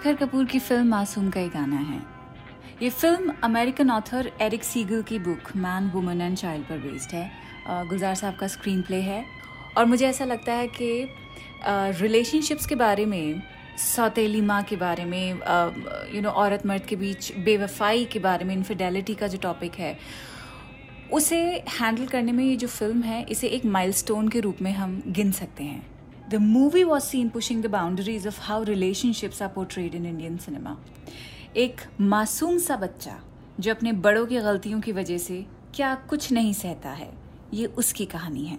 शेखर कपूर की फ़िल्म मासूम का एक गाना है। ये film American author Erich Segal की book man, woman and child पर बेस्ड है। गुलजार साहब का स्क्रीन प्ले है। और मुझे ऐसा लगता है कि रिलेशनशिप्स के बारे में, सौतेली माँ के बारे में यू नो औरत मर्द के बीच बेवफाई के बारे में इनफिडेलिटी का जो टॉपिक है, उसे हैंडल करने में ये जो फ़िल्म है, इसे एक माइलस्टोन के रूप में हम गिन सकते हैं। The movie was seen pushing the boundaries of how relationships are portrayed in Indian cinema एक मासूम सा बच्चा, जो अपने बड़ों की गलतियों की वजह से क्या कुछ नहीं सहता है, ये उसकी कहानी है।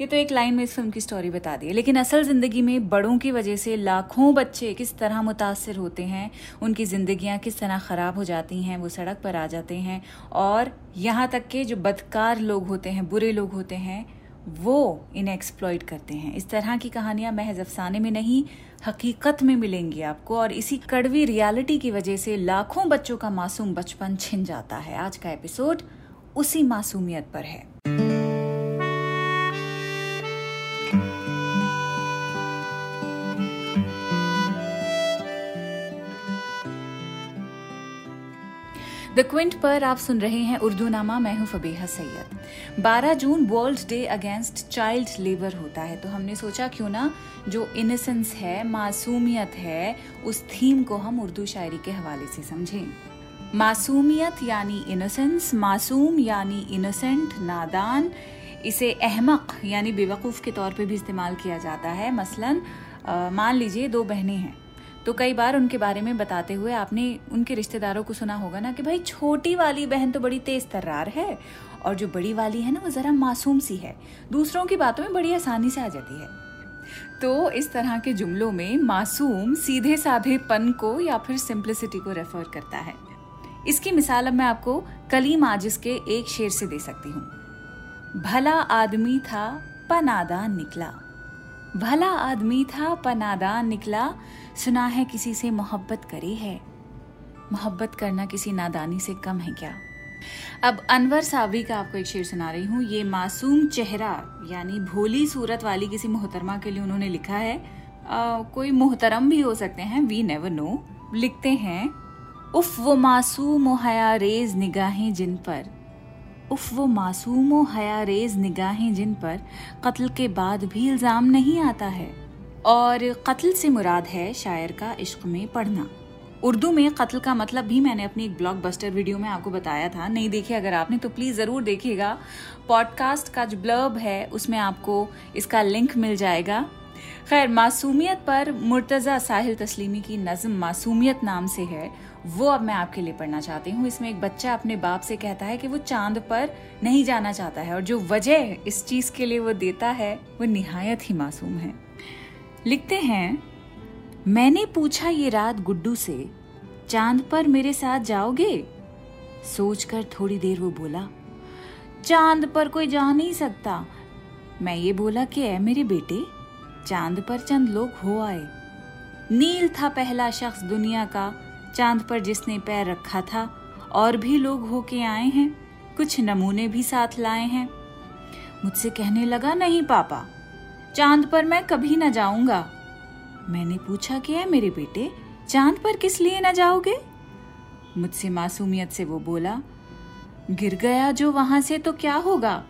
ये तो एक लाइन में इस फ़िल्म की स्टोरी बता दी है। लेकिन असल ज़िंदगी में बड़ों की वजह से लाखों बच्चे किस तरह मुतासर होते हैं, उनकी ज़िंदगियाँ किस तरह ख़राब हो जाती हैं, वो सड़क पर आ जाते हैं, और यहाँ तक के जो बदकार लोग होते हैं, बुरे लोग होते हैं वो इन्हें एक्सप्लॉयड करते हैं। इस तरह की कहानियाँ महज अफसाने में नहीं, हकीकत में मिलेंगी आपको और इसी कड़वी रियलिटी की वजह से लाखों बच्चों का मासूम बचपन छिन जाता है। आज का एपिसोड उसी मासूमियत पर है। द क्विंट पर आप सुन रहे हैं उर्दू नामा मैं हूँ Fabiha Syed. 12 June world day against child labour होता है तो हमने सोचा क्यों ना जो इनोसेंस है, मासूमियत है, उस थीम को हम उर्दू शायरी के हवाले से समझें। मासूमियत यानी इनोसेंस मासूम यानी इनोसेंट नादान, इसे अहमक यानी बेवकूफ़ के तौर पे भी इस्तेमाल किया जाता है। मसलन मान लीजिए दो बहनें हैं। तो कई बार उनके बारे में बताते हुए आपने उनके रिश्तेदारों को सुना होगा ना कि भाई, छोटी वाली बहन तो बड़ी तेज तर्रार है और जो बड़ी वाली है ना, वो ज़रा मासूम सी है। दूसरों की बातों में बड़ी आसानी से आ जाती है। तो इस तरह के जुमलों में मासूम सीधे साधे पन को या फिर सिंप्लिसिटी को रेफर करता है। इसकी मिसाल अब मैं आपको कलीम आजिज के एक शेर से दे सकती हूँ। भला आदमी था पनादान निकला। भला आदमी था पनादान निकला। सुना है किसी से मोहब्बत करी है। मोहब्बत करना किसी नादानी से कम है क्या? अब अनवर सावरी का आपको एक शेर सुना रही हूँ। ये मासूम चेहरा यानी भोली सूरत वाली किसी मोहतरमा के लिए उन्होंने लिखा है। आ, कोई मोहतरम भी हो सकते हैं वी नेवर नो लिखते हैं उफ वो मासूम हया रेज निगाहें जिन पर। उफ वो मासूम हया रेज निगाहें जिन पर कत्ल के बाद भी इल्ज़ाम नहीं आता है। और कत्ल से मुराद है शायर का इश्क में पढ़ना। उर्दू में कत्ल का मतलब भी मैंने अपनी एक ब्लॉकबस्टर वीडियो में आपको बताया था। नहीं देखे अगर आपने तो प्लीज़ ज़रूर देखिएगा। पॉडकास्ट का जो ब्लर्ब है, उसमें आपको इसका लिंक मिल जाएगा। खैर, मासूमियत पर मुर्तज़ा साहिल तस्लीमी की नज़म मासूमियत नाम से है। वो अब मैं आपके लिए पढ़ना चाहती हूँ। इसमें एक बच्चा अपने बाप से कहता है कि वो चाँद पर नहीं जाना चाहता है और जो वजह इस चीज़ के लिए वो देता है, वो निहायत ही मासूम है। लिखते हैं, मैंने पूछा ये रात गुड्डू से, चाँद पर मेरे साथ जाओगे? सोचकर थोड़ी देर वो बोला, चाँद पर कोई जा नहीं सकता। मैं ये बोला कि, ऐ मेरे बेटे, चाँद पर चंद लोग हो आए। नील था पहला शख्स दुनिया का, चाँद पर जिसने पैर रखा था, और भी लोग होके आए हैं, कुछ नमूने भी साथ लाए हैं। मुझसे कहने लगा, नहीं, पापा चाँद पर मैं कभी न जाऊँगा। मैंने पूछा कि है मेरे बेटे? चाँद पर किस लिए न जाओगे? मुझसे मासूमियत से वो बोला, गिर गया जो वहाँ से तो क्या होगा?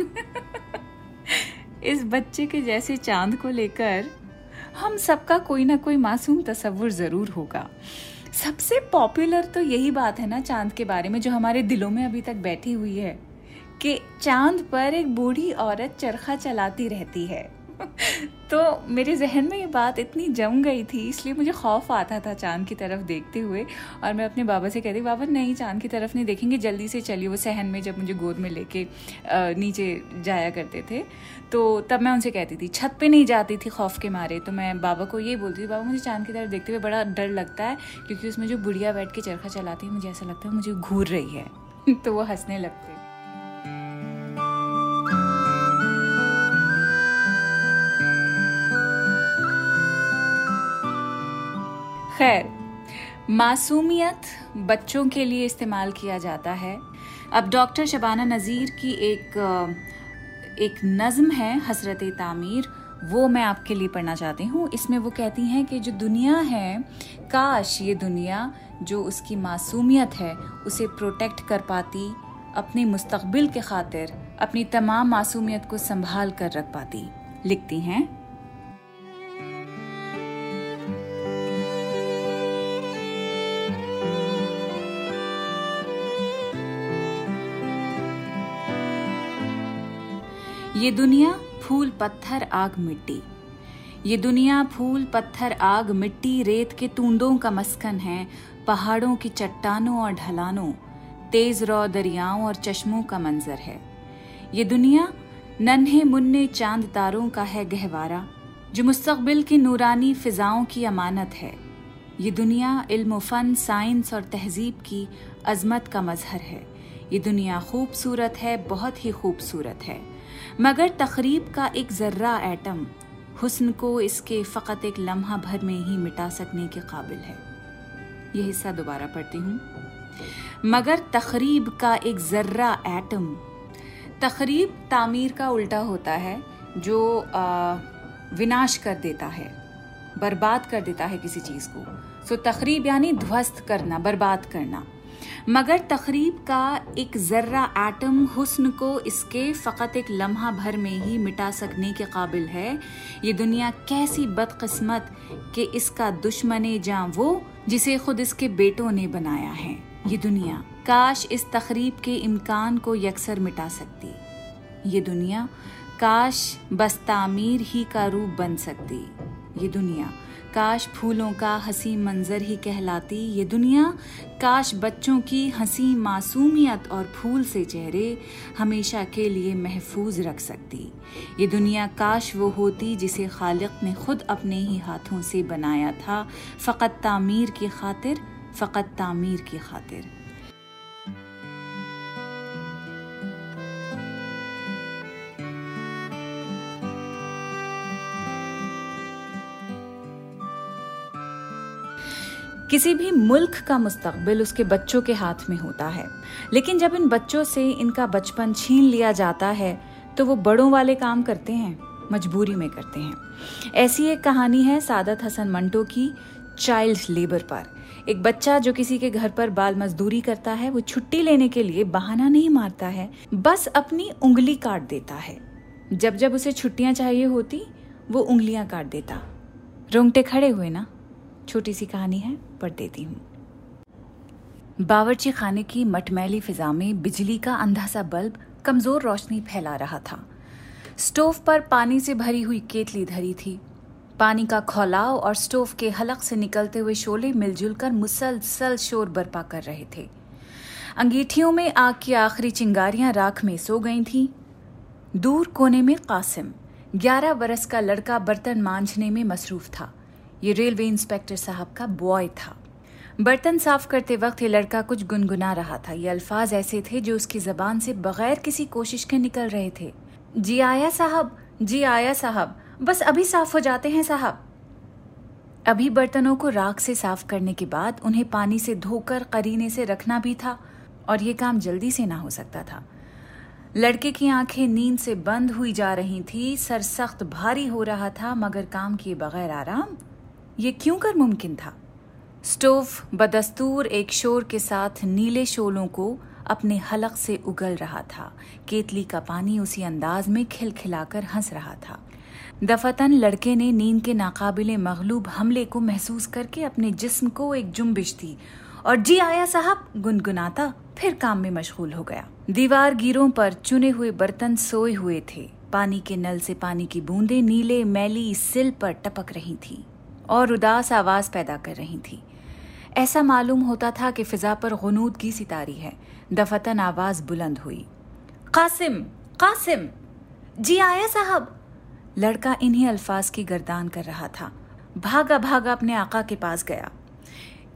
इस बच्चे के जैसे चाँद को लेकर हम सबका कोई ना कोई मासूम तस्वुर ज़रूर होगा। सबसे पॉपुलर तो यही बात है ना चाँद के बारे में, जो हमारे दिलों में अभी तक बैठी हुई है। कि चाँद पर एक बूढ़ी औरत चरखा चलाती रहती है। तो मेरे जहन में ये बात इतनी जम गई थी, इसलिए मुझे खौफ आता था चाँद की तरफ़ देखते हुए। और मैं अपने बाबा से कहती, बाबा, नहीं, चाँद की तरफ़ नहीं देखेंगे, जल्दी से चलिए। वो सहन में जब मुझे गोद में लेके नीचे जाया करते थे तो तब मैं उनसे कहती थी, छत पे नहीं जाती थी खौफ के मारे। तो मैं बाबा को ये बोलती थी, बाबा, मुझे चाँद की तरफ़ देखते हुए बड़ा डर लगता है, क्योंकि उसमें जो बुढ़िया बैठ के चरखा चलाती है, मुझे ऐसा लगता है, मुझे घूर रही है। तो वो हंसने लगते। खैर, मासूमियत बच्चों के लिए इस्तेमाल किया जाता है। अब डॉक्टर शबाना नज़ीर की एक एक नज़म है हसरत तामीर, वो मैं आपके लिए पढ़ना चाहती हूँ। इसमें वो कहती हैं कि जो दुनिया है, काश ये दुनिया जो उसकी मासूमियत है, उसे प्रोटेक्ट कर पाती, अपने मुस्तबिल के खातिर, अपनी तमाम मासूमियत को संभाल कर रख पाती। लिखती हैं ये दुनिया फूल पत्थर आग मिट्टी। ये दुनिया फूल पत्थर आग मिट्टी रेत के तूंदों का मस्कन है, पहाड़ों की चट्टानों और ढलानों, तेज रो दरियाओं और चश्मों का मंजर है। ये दुनिया नन्हे मुन्ने चाँद तारों का है गहवारा, जो मुस्तकबिल की नूरानी फिजाओं की अमानत है। ये दुनिया इल्म फन, साइंस और तहजीब की अजमत का मजहर है। ये दुनिया खूबसूरत है, बहुत ही खूबसूरत है। मगर तकरीब का एक जर्रा एटम, हुस्न को इसके फ़कत एक लम्हा भर में ही मिटा सकने के काबिल है। यह हिस्सा दोबारा पढ़ती हूँ। मगर तकरीब का एक जर्रा एटम तकरीब तामीर का उल्टा होता है, जो विनाश कर देता है, बर्बाद कर देता है किसी चीज़ को। सो तकरीब यानी ध्वस्त करना, बर्बाद करना। मगर तकरीब का एक जर्रा एटम हुस्न को इसके फ़कत एक लम्हा भर में ही मिटा सकने के काबिल है। ये दुनिया कैसी बदकिस्मत कि इसका दुश्मन जहाँ वो जिसे खुद इसके बेटों ने बनाया है। ये दुनिया काश इस तकरीब के इम्कान को यकसर मिटा सकती। ये दुनिया काश बस तामीर ही का रूप बन सकती। ये दुनिया काश फूलों का हँसी मंजर ही कहलाती ये दुनिया। काश बच्चों की हँसी मासूमियत और फूल से चेहरे हमेशा के लिए महफूज रख सकती। ये दुनिया काश वो होती जिसे खालिक ने खुद अपने ही हाथों से बनाया था। फ़कत तामीर की खातिर, फ़कत तामीर की खातिर। किसी भी मुल्क का मुस्तकबिल उसके बच्चों के हाथ में होता है। लेकिन जब इन बच्चों से इनका बचपन छीन लिया जाता है तो वो बड़ों वाले काम करते हैं, मजबूरी में करते हैं। ऐसी एक कहानी है सादत हसन मंटो की, चाइल्ड लेबर पर। एक बच्चा जो किसी के घर पर बाल मजदूरी करता है, वो छुट्टी लेने के लिए बहाना नहीं मारता है, बस अपनी उंगली काट देता है। जब जब उसे छुट्टियाँ चाहिए होती, वो उंगलियाँ काट देता। रोंगटे खड़े हुए ना? छोटी सी कहानी है। पढ़ देती हूँ। बावर्ची खाने की मटमैली फिजा में बिजली का अंधा सा बल्ब कमज़ोर रोशनी फैला रहा था। स्टोव पर पानी से भरी हुई केतली धरी थी। पानी का खौलाव और स्टोव के हलक से निकलते हुए शोले मिलजुल कर मुसलसल शोर बर्पा कर रहे थे। अंगीठियों में आग की आखिरी चिंगारियाँ राख में सो गई थीं। दूर कोने में कासिम, ग्यारह बरस का लड़का बर्तन मांझने में मसरूफ था। ये रेलवे इंस्पेक्टर साहब का बॉय था। बर्तन साफ़ करते वक्त ये लड़का कुछ गुनगुना रहा था। ये अल्फाज ऐसे थे जो उसकी जबान से बगैर किसी कोशिश के निकल रहे थे। जी आया साहब, जी आया साहब, बस अभी साफ़ हो जाते हैं साहब। अभी बर्तनों को राख से साफ़ करने के बाद उन्हें पानी से धोकर करीने से रखना भी था और ये काम जल्दी से ना हो सकता था। लड़के की आँखें नींद से बंद हुई जा रही थी सर सख्त भारी हो रहा था, मगर काम किए बगैर आराम ये क्यों कर मुमकिन था? स्टोव बदस्तूर एक शोर के साथ नीले शोलों को अपने हलक से उगल रहा था। केतली का पानी उसी अंदाज में खिलखिलाकर हंस रहा था। दफतन लड़के ने नींद के नाकाबिले मगलूब हमले को महसूस करके अपने जिस्म को एक जुम्बिश दी और, जी आया साहब, गुनगुनाता फिर काम में मशगूल हो गया। दीवार गिरों पर चुने हुए बर्तन सोए हुए थे। पानी के नल से पानी की बूंदें नीले, मैली सिल पर टपक रही थी। और उदास आवाज़ पैदा कर रही थी। ऐसा मालूम होता था कि फिजा पर गनूद की सितारी है। दफतन आवाज़ बुलंद हुई। कासिम कासिम! जी आया साहब। लड़का इन्हीं अल्फाज की गर्दान कर रहा था। भागा भागा अपने आका के पास गया।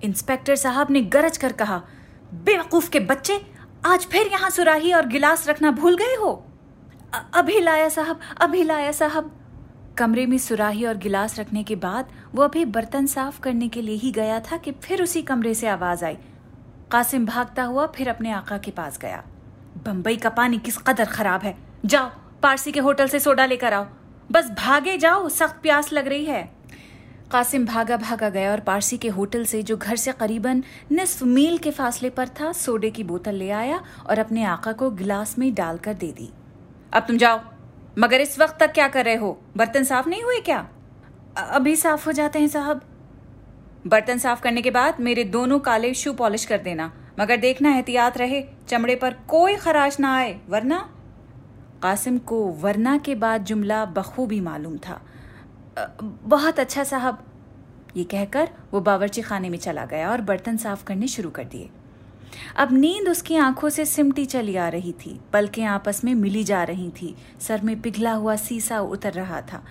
इंस्पेक्टर साहब ने गरज कर कहा, बेवकूफ़ के बच्चे, आज फिर यहाँ सुराही और गिलास रखना भूल गए हो? अभी लाया साहब, अभी लाया साहब। कमरे में सुराही और गिलास रखने के बाद वो अभी बर्तन साफ़ करने के लिए ही गया था कि फिर उसी कमरे से आवाज़ आई। कासिम भागता हुआ फिर अपने आका के पास गया। बम्बई का पानी किस कदर खराब है। जाओ, पारसी के होटल से सोडा लेकर आओ। बस भागे जाओ, सख्त प्यास लग रही है। कासिम भागा भागा गया और पारसी के होटल से, जो घर से करीबन निस्फ मील के फासले पर था, सोडे की बोतल ले आया और अपने आका को गिलास में डालकर दे दी। अब तुम जाओ। मगर इस वक्त तक क्या कर रहे हो? बर्तन साफ़ नहीं हुए क्या? अभी साफ़ हो जाते हैं साहब। बर्तन साफ़ करने के बाद मेरे दोनों काले शू पॉलिश कर देना, मगर देखना एहतियात रहे, चमड़े पर कोई खराश ना आए, वरना? कासिम को वरना के बाद जुमला बखूबी मालूम था। बहुत अच्छा साहब। ये कहकर वो बावर्ची खाने में चला गया और बर्तन साफ़ करने शुरू कर दिए। अब नींद उसकी आँखों से सिमटी चली आ रही थी, पलकें आपस में मिली जा रही थी, सर में पिघला हुआ सीसा उतर रहा था।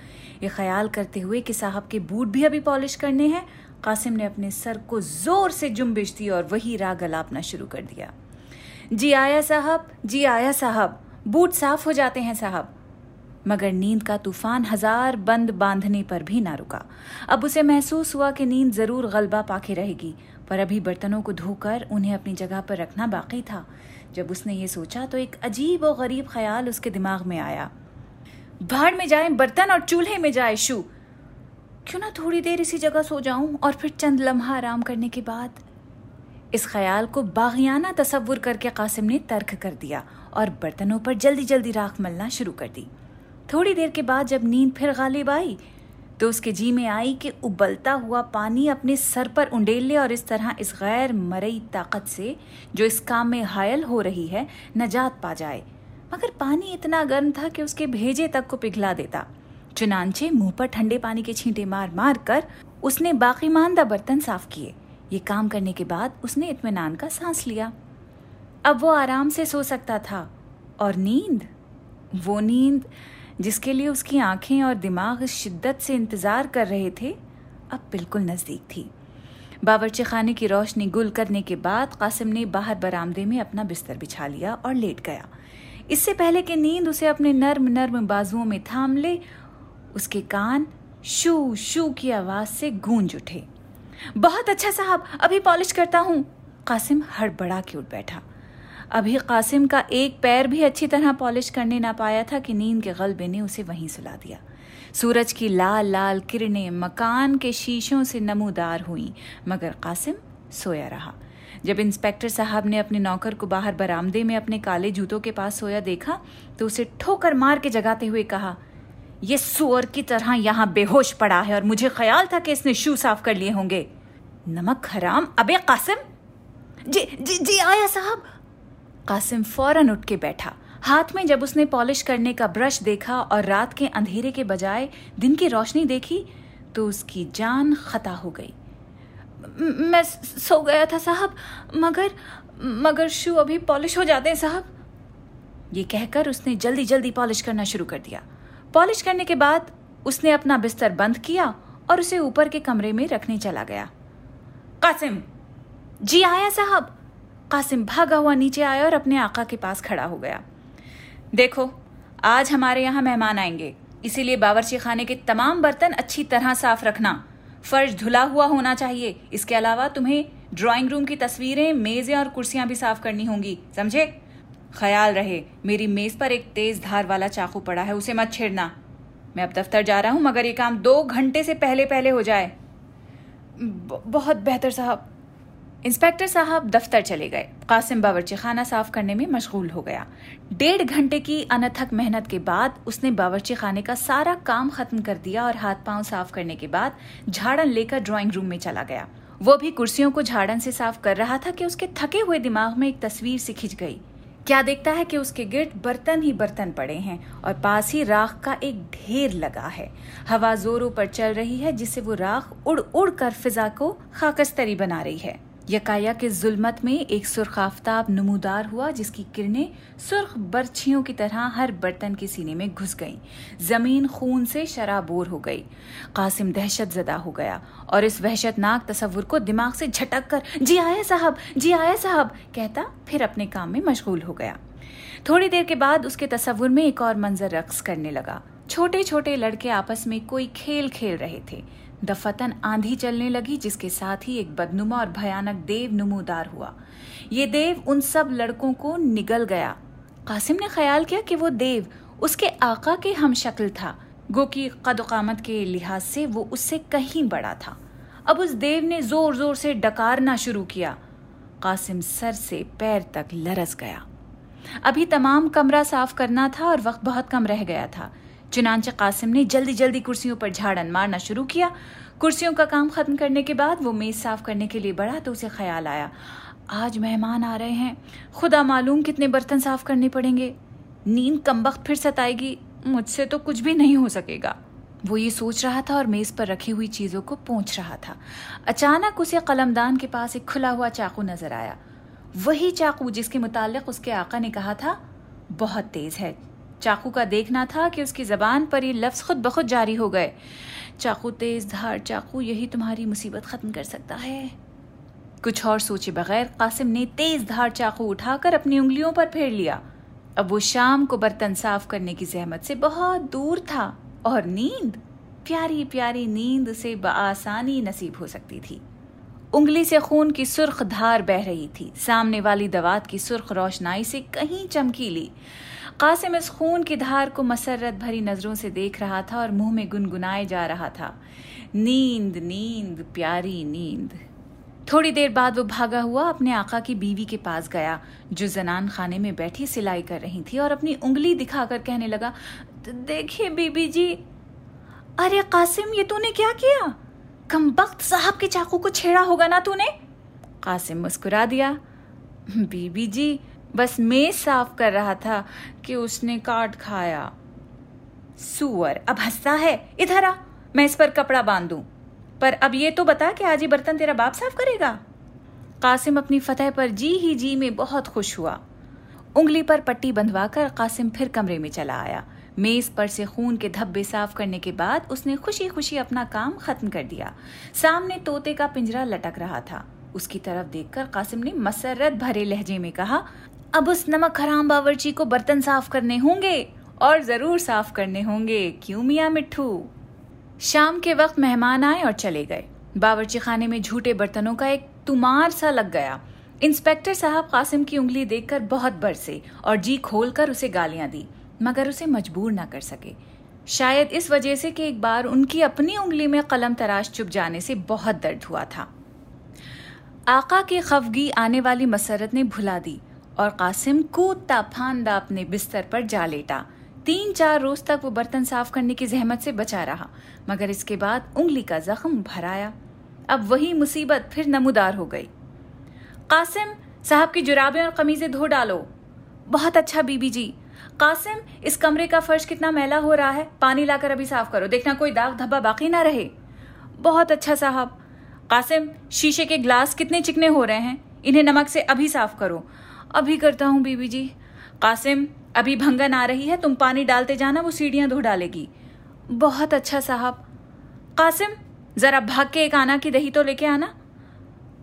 ये ख्याल करते हुए कि साहब के बूट भी अभी पॉलिश करने हैं, कासिम ने अपने सर को ज़ोर से जुम्बिश दी और वही राग अलापना शुरू कर दिया। जी आया साहब, जी आया साहब, बूट साफ़ हो जाते हैं साहब। मगर नींद का तूफ़ान हज़ार बंद बांधने पर भी ना रुका। अब उसे महसूस हुआ कि नींद ज़रूर गलबा पाके रहेगी। पर अभी बर्तनों को धोकर उन्हें अपनी जगह पर रखना बाकी था। जब उसने ये सोचा तो एक अजीब और गरीब ख्याल उसके दिमाग में आया। भाड़ में जाए, बर्तन और चूल्हे में जाए, शू। क्यों ना थोड़ी देर इसी जगह सो जाऊँ और फिर चंद लम्हा आराम करने के बाद? इस ख्याल को बागियाना तस्वुर करके कासिम ने तर्क कर दिया और बर्तनों पर जल्दी जल्दी राख मलना शुरू कर दी। थोड़ी देर के बाद जब नींद फिर गालिब आई तो उसके जी में आई कि उबलता हुआ पानी अपने सर पर उंडेल ले और इस तरह इस गैर मरई ताकत से जो इस काम में हायल हो रही है, नजात पा जाए। मगर पानी इतना गर्म था कि उसके भेजे तक को पिघला देता। चुनांचे मुँह पर ठंडे पानी के छींटे मार मार कर उसने बाकी मानदा बर्तन साफ़ किए। ये काम करने के बाद उसने इतमान का सांस लिया। अब वो आराम से सो सकता था। और नींद? वो नींद जिसके लिए उसकी आँखें और दिमाग शिद्दत से इंतज़ार कर रहे थे, अब बिल्कुल नज़दीक थी। बावर्ची खाने की रोशनी गुल करने के बाद कासिम ने बाहर बरामदे में अपना बिस्तर बिछा लिया और लेट गया। इससे पहले कि नींद उसे अपने नर्म नर्म बाजुओं में थाम ले, उसके कान शू शू की आवाज़ से गूंज उठे। बहुत अच्छा साहब, अभी पॉलिश करता हूँ। कासिम हड़बड़ा के उठ बैठा। अभी कासिम का एक पैर भी अच्छी तरह पॉलिश करने ना पाया था कि नींद के गलबे ने उसे वहीं सुला दिया। सूरज की लाल लाल किरणें मकान के शीशों से नमूदार हुई, मगर कासिम सोया रहा। जब इंस्पेक्टर साहब ने अपने नौकर को बाहर बरामदे में अपने काले जूतों के पास सोया देखा तो उसे ठोकर मार के जगाते हुए कहा यह सुअर की तरह यहाँ बेहोश पड़ा है और मुझे ख्याल था कि इसने शू साफ़ कर लिए होंगे। नमक हराम, अबे कासिम! जी जी जी, आया साहब। कासिम फ़ौरन उठ के बैठा। हाथ में जब उसने पॉलिश करने का ब्रश देखा और रात के अंधेरे के बजाय दिन की रोशनी देखी तो उसकी जान खता हो गई। मैं सो गया था साहब, मगर मगर शू अभी पॉलिश हो जाते हैं साहब? ये कहकर उसने जल्दी जल्दी पॉलिश करना शुरू कर दिया। पॉलिश करने के बाद उसने अपना बिस्तर बंद किया और उसे ऊपर के कमरे में रखने चला गया। कासिम, जी आया साहब। कासिम भागा हुआ नीचे आया और अपने आका के पास खड़ा हो गया। देखो, आज हमारे यहाँ मेहमान आएँगे, इसीलिए बावर्ची खाने के तमाम बर्तन अच्छी तरह साफ़ रखना। फर्श धुला हुआ होना चाहिए। इसके अलावा तुम्हें ड्राइंग रूम की तस्वीरें, मेजें और कुर्सियाँ भी साफ़ करनी होंगी, समझे? ख्याल रहे, मेरी मेज पर एक तेज धार वाला चाकू पड़ा है, उसे मत छेड़ना। मैं अब दफ्तर जा रहा हूँ, मगर ये काम दो घंटे से पहले पहले हो जाए। बहुत बेहतर साहब। इंस्पेक्टर साहब दफ्तर चले गए। कासिम बावर्ची खाना साफ़ करने में मशगूल हो गया। डेढ़ घंटे की अनथक मेहनत के बाद उसने बावर्ची खाने का सारा काम खत्म कर दिया और हाथ पाँव साफ़ करने के बाद झाड़न लेकर ड्राइंग रूम में चला गया। वो भी कुर्सियों को झाड़न से साफ़ कर रहा था कि उसके थके हुए दिमाग में एक तस्वीर सी खिंच गई। क्या देखता है कि उसके गिर्द बर्तन ही बर्तन पड़े हैं और पास ही राख का एक ढेर लगा है। हवा जोरों पर चल रही है जिससे वो राख उड़ उड़ कर फिजा को खाकस्तरी बना रही है। यकाया के जुल्मत में एक सुर्ख आफ्ताब नमूदार हुआ, जिसकी किरणें सुर्ख बर्छियों की तरह हर बर्तन के सीने में घुस गईं। ज़मीन खून से शराबोर हो गई। कासिम दहशत जदा हो गया और इस वहशतनाक तस्वुर को दिमाग से झटक कर जी आया साहब, जी आया साहब, कहता फिर अपने काम में मशगूल हो गया। थोड़ी देर के बाद उसके तस्वुर में एक और मंजर रक्स करने लगा। छोटे छोटे लड़के आपस में कोई खेल खेल रहे थे। दफतन आंधी चलने लगी, जिसके साथ ही एक बदनुमा और भयानक देव नमूदार हुआ। ये देव उन सब लड़कों को निगल गया। कासिम ने ख्याल किया कि वो देव उसके आका के हम शक्ल था। गो की कदकामत के लिहाज से वो उससे कहीं बड़ा था। अब उस देव ने ज़ोर ज़ोर से डकारना शुरू किया। कासिम सर से पैर तक लरस गया। अभी तमाम कमरा साफ़ करना था और वक्त बहुत कम रह गया था। चुनानचे कासिम ने जल्दी जल्दी कुर्सियों पर झाड़न मारना शुरू किया। कुर्सियों का काम खत्म करने के बाद वो मेज साफ़ करने के लिए बढ़ा तो उसे ख्याल आया। आज मेहमान आ रहे हैं। खुदा मालूम कितने बर्तन साफ़ करने पड़ेंगे। नींद कम वक्त फिर सताएगी। मुझसे तो कुछ भी नहीं हो सकेगा। वो ये सोच रहा था और मेज पर रखी हुई चीज़ों को पहुँच रहा था। अचानक उसे कलमदान के पास एक खुला हुआ चाकू नज़र आया। वही चाकू जिसके मुतालिक उसके आका ने कहा था, बहुत तेज है। चाकू का देखना था कि उसकी जबान पर ये लफ्ज खुद बखुद जारी हो गए। चाकू तेज, धार चाकू, यही तुम्हारी मुसीबत खत्म कर सकता है। कुछ और सोचे बगैर कासिम ने तेज धार चाकू उठाकर अपनी उंगलियों पर फेर लिया। अब वो शाम को बर्तन साफ़ करने की जहमत से बहुत दूर था और नींद, प्यारी प्यारी नींद उसे बआसानी नसीब हो सकती थी। उंगली से खून की सुर्ख धार बह रही थी। सामने वाली दवात की सुर्ख रोशनाई से कहीं चमकीली। कासिम इस खून की धार को मसरत भरी नज़रों से देख रहा था और मुँह में गुनगुनाए जा रहा था। नींद नींद, प्यारी नींद। थोड़ी देर बाद वो भागा हुआ अपने आका की बीवी के पास गया, जो जनान खाने में बैठी सिलाई कर रही थी और अपनी उंगली दिखाकर कहने लगा, देखिए बीबी जी, अरे कासिम, ये तूने क्या किया? कम वक्त साहब के चाकू को छेड़ा होगा ना तूने? कासिम मुस्कुरा दिया, बीबी जी बस मेज साफ़ कर रहा था कि उसने काट खाया। सुअर, अब हंसता है। इधर आ, मैं इस पर कपड़ा बाँध। पर अब ये तो बता कि आज ही बर्तन तेरा बाप साफ़ करेगा। कासिम अपनी फतेह पर जी ही जी में बहुत खुश हुआ। उंगली पर पट्टी बंधवाकर कासिम फिर कमरे में चला आया। मेज पर से खून के धब्बे साफ़ करने के बाद उसने खुशी खुशी अपना काम खत्म कर दिया। सामने तोते का पिंजरा लटक रहा था। उसकी तरफ़ देखकर कासिम ने मसरत भरे लहजे में कहा अब उस नमक हराम बावर्ची को बर्तन साफ़ करने होंगे और ज़रूर साफ़ करने होंगे, क्यों मियाँ मिट्ठू? शाम के वक्त मेहमान आए और चले गए। बावर्ची खाने में झूठे बर्तनों का एक तुमार सा लग गया। इंस्पेक्टर साहब कासिम की उंगली देखकर बहुत बरसे और जी खोलकर उसे गालियाँ दी, मगर उसे मजबूर ना कर सके। शायद इस वजह से कि एक बार उनकी अपनी उंगली में कलम तराश चुप जाने से बहुत दर्द हुआ था। आका की खफगी आने वाली मसरत ने भुला दी। और कासिम कूदता फांदा अपने बिस्तर पर जा लेटा। तीन चार रोज तक वो बर्तन साफ़ करने की जहमत से बचा रहा, मगर इसके बाद उंगली का जख्म भराया अब वही मुसीबत फिर नमूदार हो गई। कासिम, साहब की जुराबें और कमीजें धो डालो। बहुत अच्छा बीबी जी। कासिम, इस कमरे का फर्श कितना मैला हो रहा है। पानी लाकर अभी साफ़ करो। देखना कोई दाग धब्बा बाकी ना रहे। बहुत अच्छा साहब। कासिम, शीशे के ग्लास कितने चिकने हो रहे हैं। इन्हें नमक से अभी साफ़ करो। अभी करता हूँ बीबी जी। कासिम, अभी भंगन आ रही है, तुम पानी डालते जाना, वो सीढ़ियाँ धो डालेगी। बहुत अच्छा साहब। कासिम, जरा भाग के एक आना की दही तो लेके आना।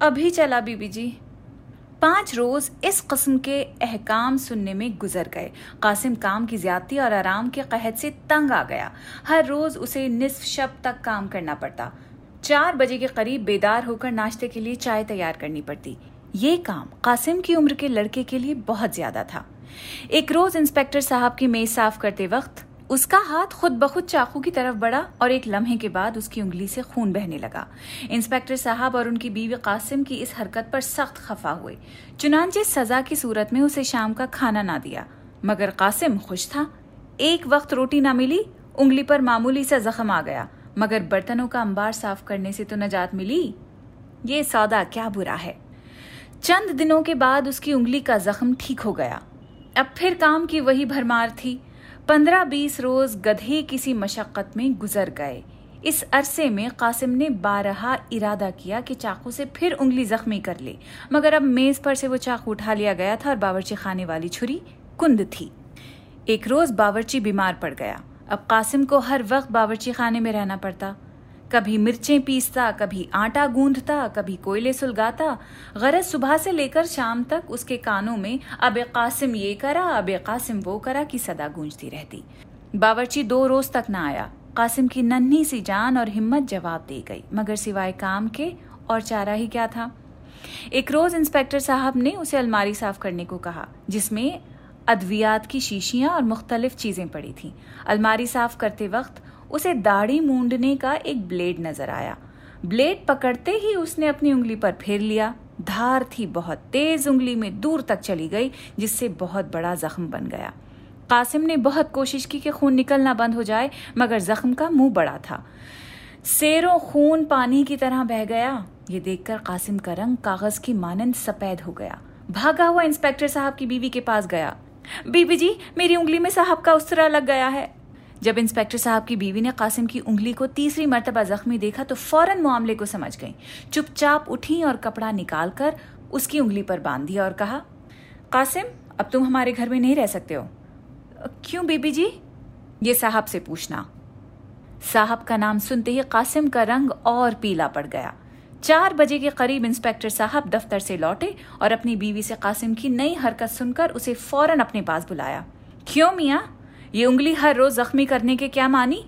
अभी चला बीबी जी। पाँच रोज इस कस्म के अहकाम सुनने में गुजर गए। कासिम काम की ज्यादती और आराम के कहत से तंग आ गया। हर रोज उसे निसफ शब तक काम करना पड़ता। चार बजे के करीब बेदार होकर नाश्ते के लिए चाय तैयार करनी पड़ती। ये काम कासिम की उम्र के लड़के के लिए बहुत ज़्यादा था। एक रोज इंस्पेक्टर साहब की मेज साफ़ करते वक्त उसका हाथ खुद बखुद चाकू की तरफ़ बढ़ा और एक लम्हे के बाद उसकी उंगली से खून बहने लगा। इंस्पेक्टर साहब और उनकी बीवी कासिम की इस हरकत पर सख्त खफा हुए। चुनाचे सजा की सूरत में उसे शाम का खाना ना दिया। मगर कासिम खुश था। एक वक्त रोटी ना मिली, उंगली पर मामूली सा जख्म आ गया। मगर बर्तनों का अंबार साफ़ करने से तो नजात मिली? ये सौदा क्या बुरा है? चंद दिनों के बाद उसकी उंगली का जख्म ठीक हो गया। अब फिर काम की वही भरमार थी। पंद्रह बीस रोज गधे किसी मशक्कत में गुजर गए। इस अरसे में कासिम ने बारहा इरादा किया कि चाकू से फिर उंगली जख्मी कर ले। मगर अब मेज पर से वो चाकू उठा लिया गया था और बावर्ची खाने वाली छुरी कुंद थी। एक रोज बावर्ची बीमार पड़ गया। अब कासिम को हर वक्त बावर्ची खाने में रहना पड़ता। कभी मिर्चें पीसता, कभी आटा गूंधता कभी कोयले सुलगाता। गरज सुबह से लेकर शाम तक उसके कानों में अब कासिम ये करा, अब कासिम वो करा की सदा गूंजती रहती। बावर्ची दो रोज तक ना आया। कासिम की नन्ही सी जान और हिम्मत जवाब दे गई, मगर सिवाय काम के और चारा ही क्या था? एक रोज इंस्पेक्टर साहब ने उसे अलमारी साफ़ करने को कहा, जिसमें अद्वियात की शीशियाँ और मुख्तलिफ़ चीज़ें पड़ी थी। अलमारी साफ़ करते वक्त उसे दाढ़ी मूंडने का एक ब्लेड नज़र आया। ब्लेड पकड़ते ही उसने अपनी उंगली पर फेर लिया। धार थी बहुत तेज, उंगली में दूर तक चली गई, जिससे बहुत बड़ा जख्म बन गया। कासिम ने बहुत कोशिश की कि खून निकलना बंद हो जाए, मगर जख्म का मुँह बड़ा था। सेरों खून पानी की तरह बह गया। ये देखकर कासिम का रंग कागज़ की मानंद सफ़ेद हो गया। भागा हुआ इंस्पेक्टर साहब की बीवी के पास गया। बीबी जी, मेरी उंगली में साहब का उस्तरा लग गया है। जब इंस्पेक्टर साहब की बीवी ने कासिम की उंगली को तीसरी मरतबा जख्मी देखा तो फ़ौरन मामले को समझ गई। चुपचाप उठी और कपड़ा निकालकर उसकी उंगली पर बाँध दिया और कहा, कासिम, अब तुम हमारे घर में नहीं रह सकते हो। क्यों बीबी जी? ये साहब से पूछना। साहब का नाम सुनते ही कासिम का रंग और पीला पड़ गया। चार बजे के करीब इंस्पेक्टर साहब दफ्तर से लौटे और अपनी बीवी से कासिम की नई हरकत सुनकर उसे फ़ौरन अपने पास बुलाया। क्यों मियाँ? ये उंगली हर रोज जख्मी करने के क्या मानी?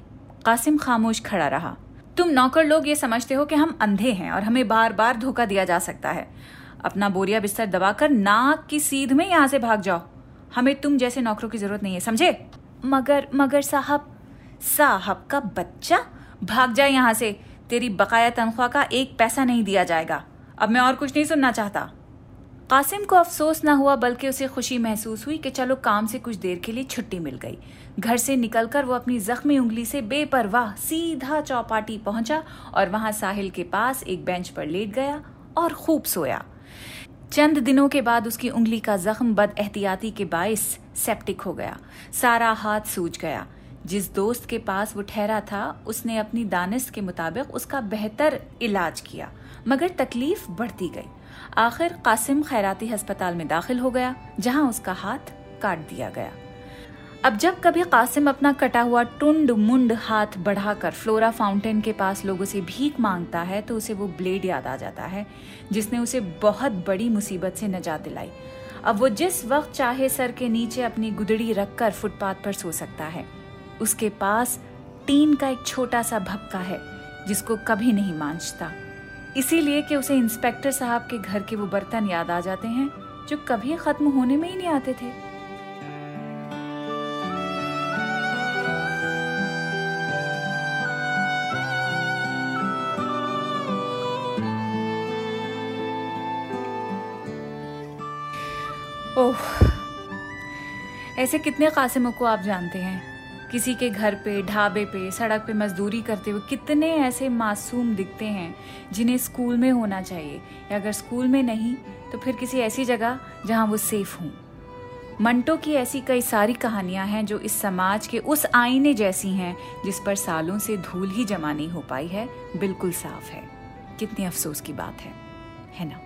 कासिम खामोश खड़ा रहा। तुम नौकर लोग ये समझते हो कि हम अंधे हैं और हमें बार बार धोखा दिया जा सकता है। अपना बोरिया बिस्तर दबाकर नाक की सीध में यहाँ से भाग जाओ। हमें तुम जैसे नौकरों की ज़रूरत नहीं है, समझे? मगर मगर साहब साहब का बच्चा भाग जाए यहाँ से। तेरी बकाया तनख्वाह का एक पैसा नहीं दिया जाएगा। अब मैं और कुछ नहीं सुनना चाहता। कासिम को अफसोस न हुआ, बल्कि उसे खुशी महसूस हुई कि चलो काम से कुछ देर के लिए छुट्टी मिल गई। घर से निकलकर वो अपनी जख्मी उंगली से बेपरवाह सीधा चौपाटी पहुँचा और वहाँ साहिल के पास एक बेंच पर लेट गया और खूब सोया। चंद दिनों के बाद उसकी उंगली का जख्म बद एहतियाती के बायस सेप्टिक हो गया। सारा हाथ सूज गया। जिस दोस्त के पास वो ठहरा था, उसने अपनी दानिश के मुताबिक उसका बेहतर इलाज किया, मगर तकलीफ़ बढ़ती गई। आखिर कासिम खैराती अस्पताल में दाखिल हो गया, जहाँ उसका हाथ काट दिया गया। अब जब कभी कासिम अपना कटा हुआ टुंड मुंड हाथ बढ़ाकर फ्लोरा फाउंटेन के पास लोगों से भीख माँगता है तो उसे वो ब्लेड याद आ जाता है, जिसने उसे बहुत बड़ी मुसीबत से नजात दिलाई। अब वो जिस वक्त चाहे सर के नीचे अपनी गुदड़ी रखकर फुटपाथ पर सो सकता है, उसके पास टीन का एक छोटा सा भपका है, जिसको कभी नहीं मांझता। इसीलिए कि उसे इंस्पेक्टर साहब के घर के वो बर्तन याद आ जाते हैं, जो कभी खत्म होने में ही नहीं आते थे। ओह, ऐसे कितने कासिमों को आप जानते हैं? किसी के घर पे, ढाबे पे, सड़क पे मजदूरी करते हुए कितने ऐसे मासूम दिखते हैं जिन्हें स्कूल में होना चाहिए। या अगर स्कूल में नहीं तो फिर किसी ऐसी जगह जहाँ वो सेफ़ हों। मंटो की ऐसी कई सारी कहानियाँ हैं जो इस समाज के उस आईने जैसी हैं जिस पर सालों से धूल ही जमा नहीं हो पाई है। बिल्कुल साफ़ है। कितनी अफसोस की बात है। है ना?